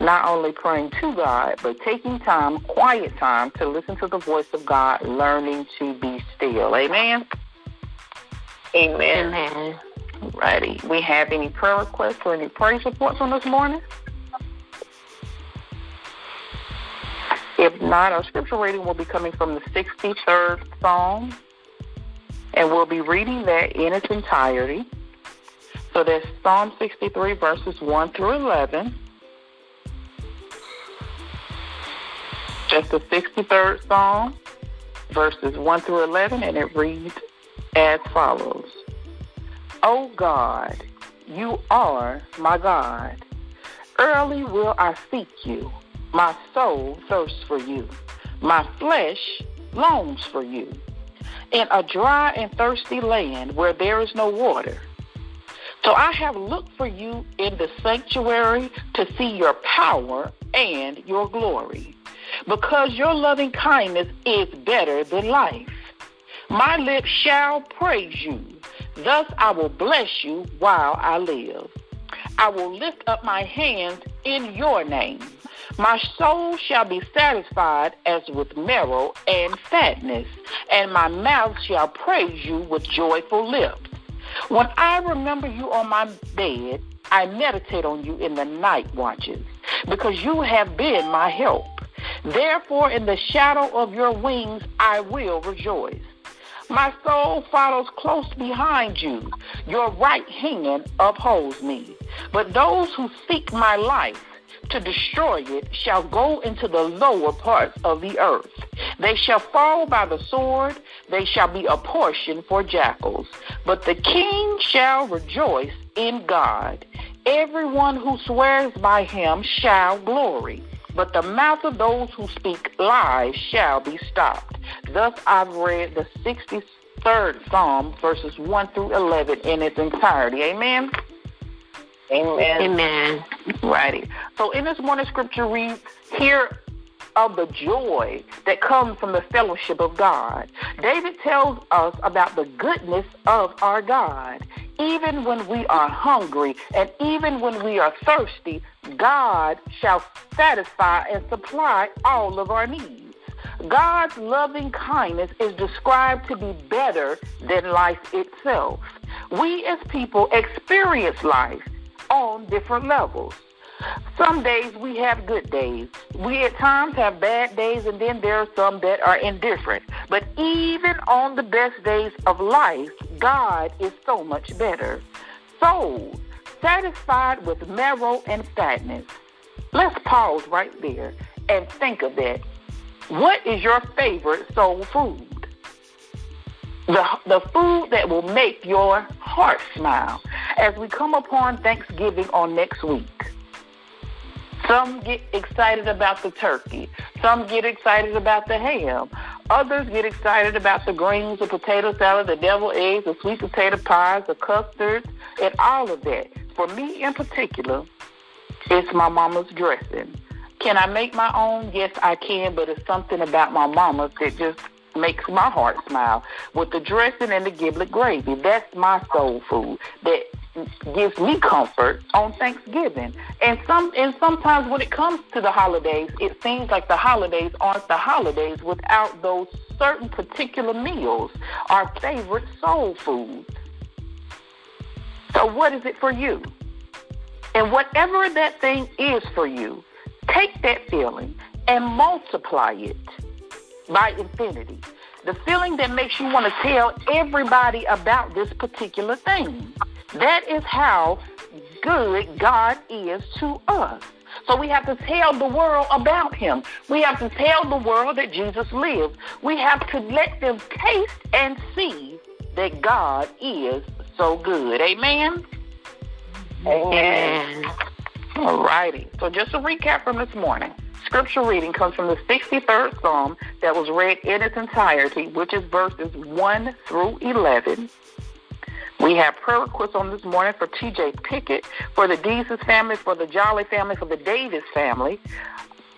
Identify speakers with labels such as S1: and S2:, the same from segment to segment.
S1: Not only praying to God, but taking time, quiet time, to listen to the voice of God, learning to be still. Amen. Amen. Amen. Righty. We have any prayer requests or any praise reports on this morning? If not, our scripture reading will be coming from the 63rd Psalm, and we'll be reading that in its entirety. So that's Psalm 63, verses 1 through 11. Just the 63rd Psalm, verses 1 through 11, and it reads as follows O God, you are my God. Early will I seek you. My soul thirsts for you. My flesh longs for you. In a dry and thirsty land where there is no water so I have looked for you in the sanctuary to see your power and your glory, because your loving kindness is better than life. My lips shall praise you. Thus I will bless you while I live. I will lift up my hands in your name. My soul shall be satisfied as with marrow and fatness, and my mouth shall praise you with joyful lips. When I remember you on my bed, I meditate on you in the night watches, because you have been my help. Therefore, in the shadow of your wings, I will rejoice. My soul follows close behind you. Your right hand upholds me. But those who seek my life to destroy it shall go into the lower parts of the earth. They shall fall by the sword, they shall be a portion for jackals. But the king shall rejoice in God. Everyone who swears by him shall glory. But the mouth of those who speak lies shall be stopped. Thus I've read the 63rd Psalm, verses 1 through 11 in its entirety. Amen. Amen.
S2: Amen.
S1: Righty. So in this morning scripture reads, hear of the joy that comes from the fellowship of God. David tells us about the goodness of our God. Even when we are hungry and even when we are thirsty, God shall satisfy and supply all of our needs. God's loving kindness is described to be better than life itself. We as people experience life on different levels. Some days we have good days. We at times have bad days, and then there are some that are indifferent. But even on the best days of life, God is so much better. So, satisfied with marrow and fatness. Let's pause right there and think of that. What is your favorite soul food? The, the food that will make your heart smile as we come upon Thanksgiving on next week. Some get excited about the turkey. Some get excited about the ham. Others get excited about the greens, the potato salad, the devil eggs, the sweet potato pies, the custards, and all of that. For me in particular, it's my mama's dressing. Can I make my own? Yes, I can, but it's something about my mama's that just makes my heart smile. With the dressing and the giblet gravy, that's my soul food. That gives me comfort on Thanksgiving. And some and sometimes when it comes to the holidays, it seems like the holidays aren't the holidays without those certain particular meals, our favorite soul food. So what is it for you? And whatever that thing is for you, take that feeling and multiply it by infinity. The feeling that makes you want to tell everybody about this particular thing. That is how good God is to us. So we have to tell the world about him. We have to tell the world that Jesus lived. We have to let them taste and see that God is so good. Amen.
S2: Amen.
S1: All righty. So just a recap from this morning. Scripture reading comes from the 63rd Psalm that was read in its entirety, which is verses 1 through 11. We have prayer requests on this morning for TJ Pickett, for the Deeses family, for the Jolly family, for the Davis family.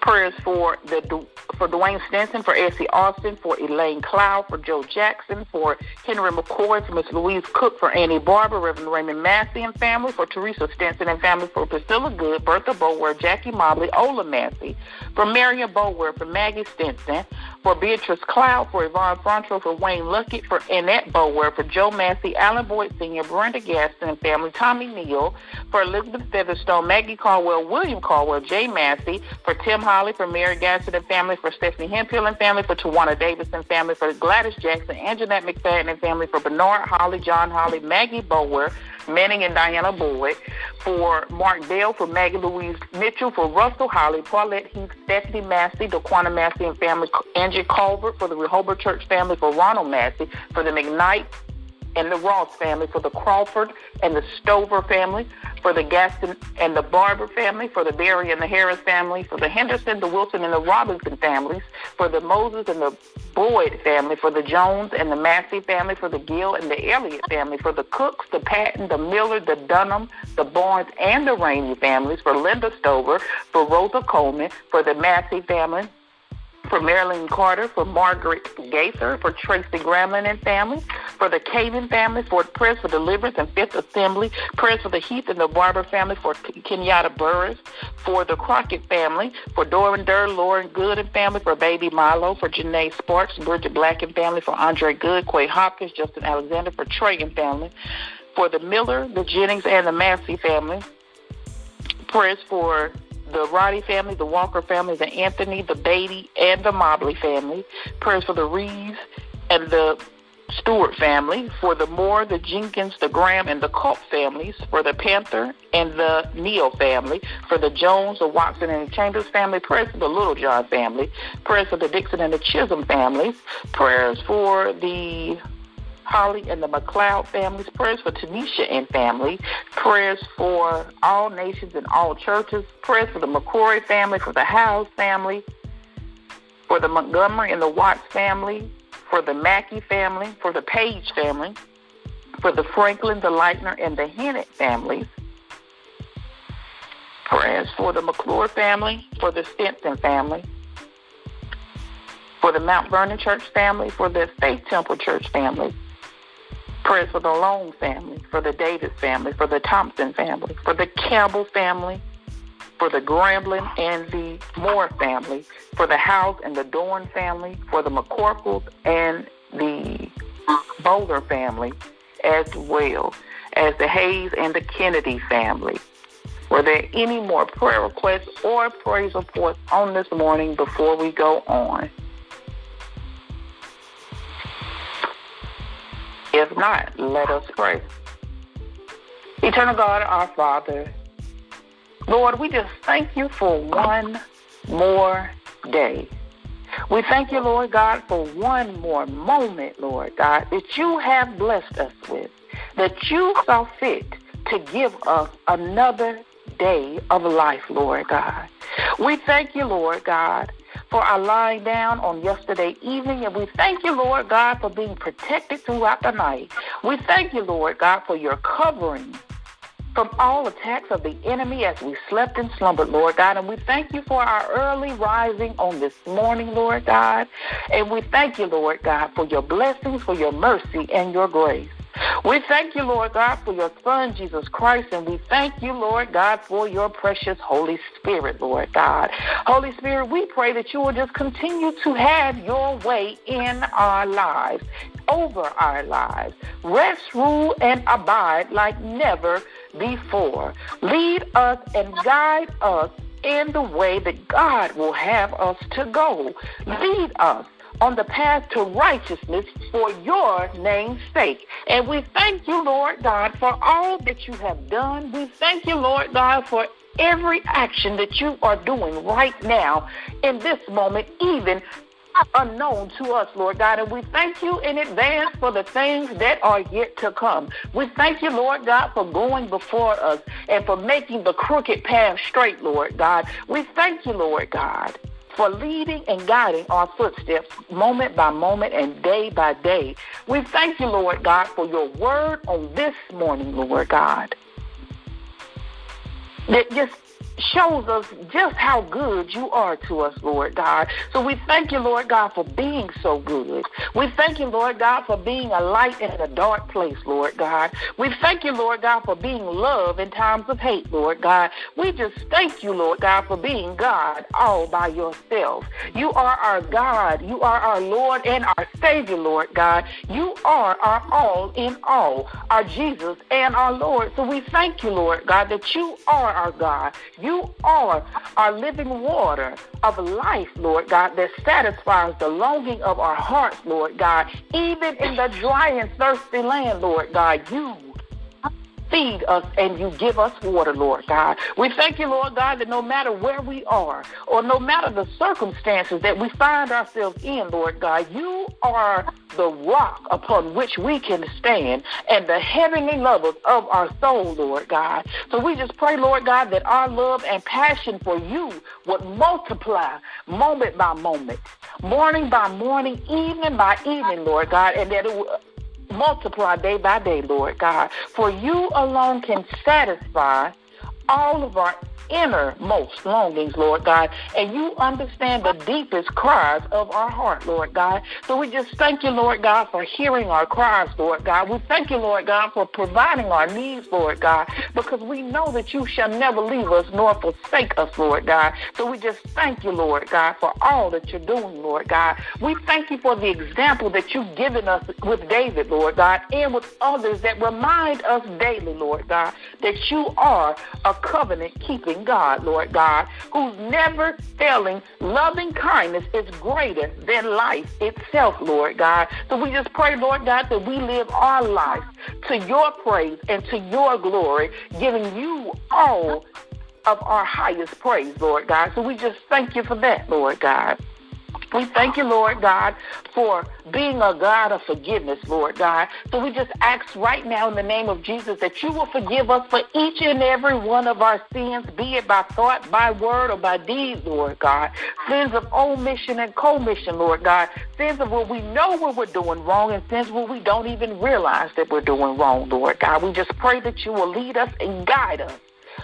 S1: Prayers for the for Dwayne Stinson, for Essie Austin, for Elaine Cloud, for Joe Jackson, for Henry McCoy, for Miss Louise Cook, for Annie Barber, Reverend Raymond Massey and family, for Teresa Stinson and family, for Priscilla Good, Bertha Bower, Jackie Mobley, Ola Massey, for Marion Bower, for Maggie Stinson, for Beatrice Cloud, for Yvonne Frontro, for Wayne Luckett, for Annette Bower, for Joe Massey, Alan Boyd Sr., Brenda Gaston and family, Tommy Neal, for Elizabeth Featherstone, Maggie Caldwell, William Caldwell, Jay Massey, for Tim Holly, for Mary Gaston and family, for Stephanie Hempill and family, for Tawana Davis and family, for Gladys Jackson, Anjanette McFadden and family, for Bernard Holly, John Holly, Maggie Bower, Manning and Diana Boyd, for Mark Bell, for Maggie Louise Mitchell, for Russell Holly, Paulette Heath, Stephanie Massey, Daquana Massey and family, Angie Culver, for the Rehoboth Church family, for Ronald Massey, for the McKnight and the Ross family, for the Crawford and the Stover family, for the Gaston and the Barber family, for the Berry and the Harris family, for the Henderson, the Wilson and the Robinson families, for the Moses and the Boyd family, for the Jones and the Massey family, for the Gill and the Elliott family, for the Cooks, the Patton, the Miller, the Dunham, the Barnes, and the Rainey families, for Linda Stover, for Rosa Coleman, for the Massey family, for Marilyn Carter, for Margaret Gaither, for Tracy Gramlin and family, for the Caven family, for Prayers for Deliverance and Fifth Assembly, Prayers for the Heath and the Barber family, for Kenyatta Burris, for the Crockett family, for Doran Durr, Lauren Good and family, for Baby Milo, for Janae Sparks, Bridget Black and family, for Andre Good, Quay Hopkins, Justin Alexander, for Trey and family, for the Miller, the Jennings, and the Massey family, prayers for the Roddy family, the Walker family, the Anthony, the Beatty, and the Mobley family. Prayers for the Reeves and the Stewart family, for the Moore, the Jenkins, the Graham, and the Culp families, for the Panther and the Neal family, for the Jones, the Watson, and the Chambers family, prayers for the Little John family, prayers for the Dixon and the Chisholm families, prayers for the Holly and the McLeod families, prayers for Tanisha and family, prayers for all nations and all churches, prayers for the McCrory family, for the House family, for the Montgomery and the Watts family, for the Mackey family, for the Page family, for the Franklin, the Leitner, and the Hennett families. Prayers for the McClure family, for the Stinson family, for the Mount Vernon Church family, for the Faith Temple Church family, Prayers for the Long family, for the Davis family, for the Thompson family, for the Campbell family, for the Gramblin and the Moore family, for the House and the Dorn family, for the McCorkles and the Bowler family, as well as the Hayes and the Kennedy family. Were there any more prayer requests or praise reports on this morning before we go on? If not, let us pray. Eternal God, our Father, Lord, we just thank you for one more day. We thank you, Lord God, for one more moment, Lord God, that you have blessed us with, that you saw fit to give us another day of life, Lord God. We thank you, Lord God, for our lying down on yesterday evening. And we thank you, Lord God, for being protected throughout the night. We thank you, Lord God, for your covering from all attacks of the enemy as we slept and slumbered, Lord God. And we thank you for our early rising on this morning, Lord God. And we thank you, Lord God, for your blessings, for your mercy, and your grace. We thank you, Lord God, for your Son, Jesus Christ, and we thank you, Lord God, for your precious Holy Spirit, Lord God. Holy Spirit, we pray that you will just continue to have your way in our lives, over our lives. Rest, rule, and abide like never before. Lead us and guide us in the way that God will have us to go. Lead us on the path to righteousness for your name's sake. And we thank you, Lord God, for all that you have done. We thank you, Lord God, for every action that you are doing right now in this moment, even unknown to us, Lord God. And we thank you in advance for the things that are yet to come. We thank you, Lord God, for going before us and for making the crooked path straight, Lord God. We thank you, Lord God for leading and guiding our footsteps moment by moment and day by day. We thank you, Lord God, for your word on this morning, Lord God. That just shows us just how good you are to us, Lord God. So we thank you, Lord God, for being so good. We thank you, Lord God, for being a light in a dark place, Lord God. We thank you, Lord God, for being love in times of hate, Lord God. We just thank you, Lord God, for being God all by yourself. You are our God. You are our Lord and our Savior, Lord God. You are our all in all, our Jesus and our Lord. So we thank you, Lord God, that you are our God. You you are our living water of life, Lord God, that satisfies the longing of our hearts, Lord God. Even in the dry and thirsty land, Lord God, you feed us and you give us water, Lord God. We thank you, Lord God, that no matter where we are or no matter the circumstances that we find ourselves in, Lord God, you are the rock upon which we can stand and the heavenly levels of our soul, Lord God. So we just pray, Lord God, that our love and passion for you would multiply moment by moment, morning by morning, evening by evening, Lord God, and that it would multiply day by day, Lord God. For you alone can satisfy all of our innermost longings, Lord God. And you understand the deepest cries of our heart, Lord God. So we just thank you, Lord God, for hearing our cries, Lord God. We thank you, Lord God, for providing our needs, Lord God, because we know that you shall never leave us nor forsake us, Lord God. So we just thank you, Lord God, for all that you're doing, Lord God. We thank you for the example that you've given us with David, Lord God, and with others that remind us daily, Lord God, that you are a covenant keeping God, Lord God, whose never failing loving kindness is greater than life itself, Lord God. So we just pray, Lord God, that we live our life to your praise and to your glory, giving you all of our highest praise, Lord God. So we just thank you for that, Lord God. We thank you, Lord God, for being a God of forgiveness, Lord God. So we just ask right now in the name of Jesus that you will forgive us for each and every one of our sins, be it by thought, by word, or by deed, Lord God. Sins of omission and commission, Lord God. Sins of what we know what we're doing wrong and sins where we don't even realize that we're doing wrong, Lord God. We just pray that you will lead us and guide us,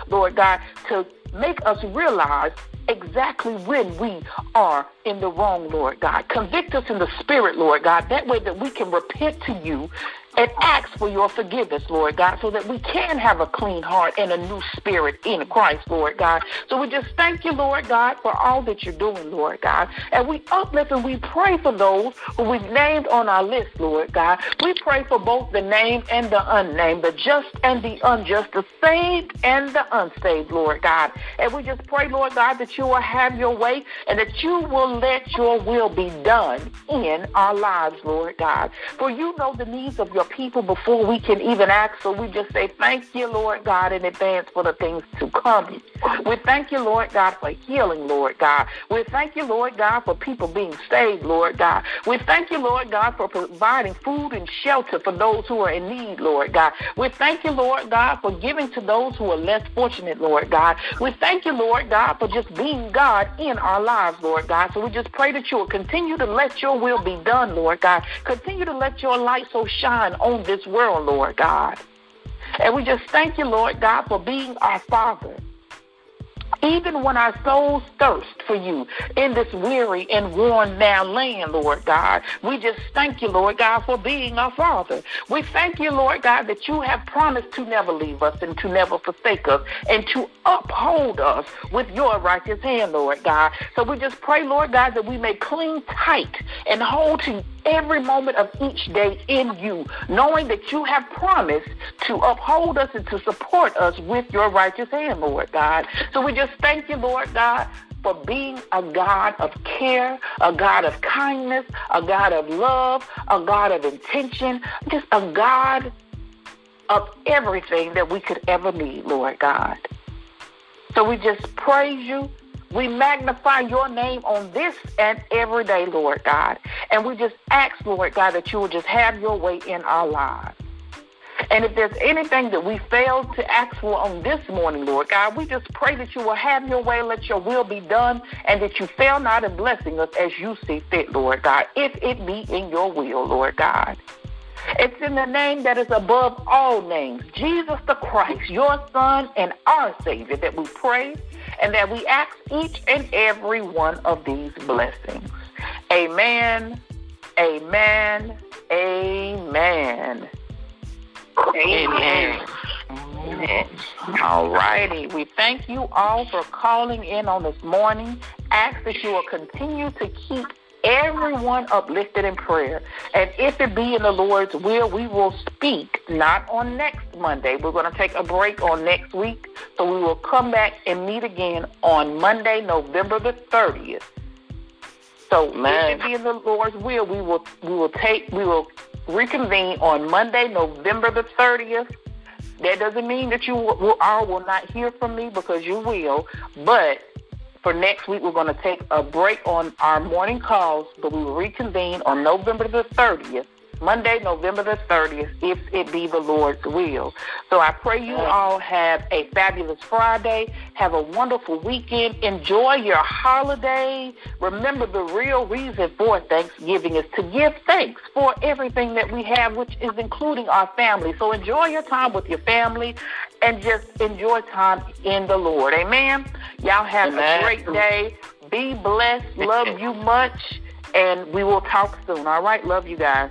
S1: Lord God, to make us realize exactly when we are in the wrong, Lord God. Convict us in the spirit, Lord God, that way that we can repent to you and ask for your forgiveness, Lord God, so that we can have a clean heart and a new spirit in Christ, Lord God. So we just thank you, Lord God, for all that you're doing, Lord God. And we uplift and we pray for those who we've named on our list, Lord God. We pray for both the named and the unnamed, the just and the unjust, the saved and the unsaved, Lord God. And we just pray, Lord God, that you will have your way and that you will let your will be done in our lives, Lord God. For you know the needs of your people before we can even ask. So we just say, Thank you, Lord God, in advance for the things to come. We thank you, Lord God, for healing, Lord God. We thank you, Lord God, for people being saved, Lord God. We thank you, Lord God, for providing food and shelter for those who are in need, Lord God. We thank you, Lord God, for giving to those who are less fortunate, Lord God. We thank you, Lord God, for just being God in our lives, Lord God. So we just pray that you will continue to let your will be done, Lord God. Continue to let your light so shine on this world, Lord God. And we just thank you, Lord God, for being our Father. Even when our souls thirst for you in this weary and worn down land, Lord God, we just thank you, Lord God, for being our Father. We thank you, Lord God, that you have promised to never leave us and to never forsake us and to uphold us with your righteous hand, Lord God. So we just pray, Lord God, that we may cling tight and hold to every moment of each day in you, knowing that you have promised to uphold us and to support us with your righteous hand, Lord God. So we just thank you, Lord God, for being a God of care, a God of kindness, a God of love, a God of intention, just a God of everything that we could ever need, Lord God. So we just praise you We magnify your name on this and every day, Lord God. And we just ask, Lord God, that you will just have your way in our lives. And if there's anything that we failed to ask for on this morning, Lord God, we just pray that you will have your way, let your will be done, and that you fail not in blessing us as you see fit, Lord God, if it be in your will, Lord God. It's in the name that is above all names, Jesus the Christ, your Son and our Savior, that we pray and that we ask each and every one of these blessings. Amen. Amen. Amen. Amen. Amen. All righty. We thank you all for calling in on this morning. Ask that you will continue to keep everyone uplifted in prayer. And if it be in the Lord's will, we will speak not on next Monday. We're going to take a break on next week. So we will come back and meet again on Monday, November the 30th. So Man. if it be in the Lord's will, we will we will take we will reconvene on Monday, November the 30th. That doesn't mean that you will, all will not hear from me because you will, but for next week, we're going to take a break on our morning calls, but we will reconvene on November the 30th Monday, November the 30th, if it be the Lord's will. So I pray you all have a fabulous Friday. Have a wonderful weekend. Enjoy your holiday. Remember, the real reason for Thanksgiving is to give thanks for everything that we have, which is including our family. So enjoy your time with your family and just enjoy time in the Lord. Amen. Y'all have Amen. a great day. Be blessed. Love you much. And we will talk soon. All right. Love you guys.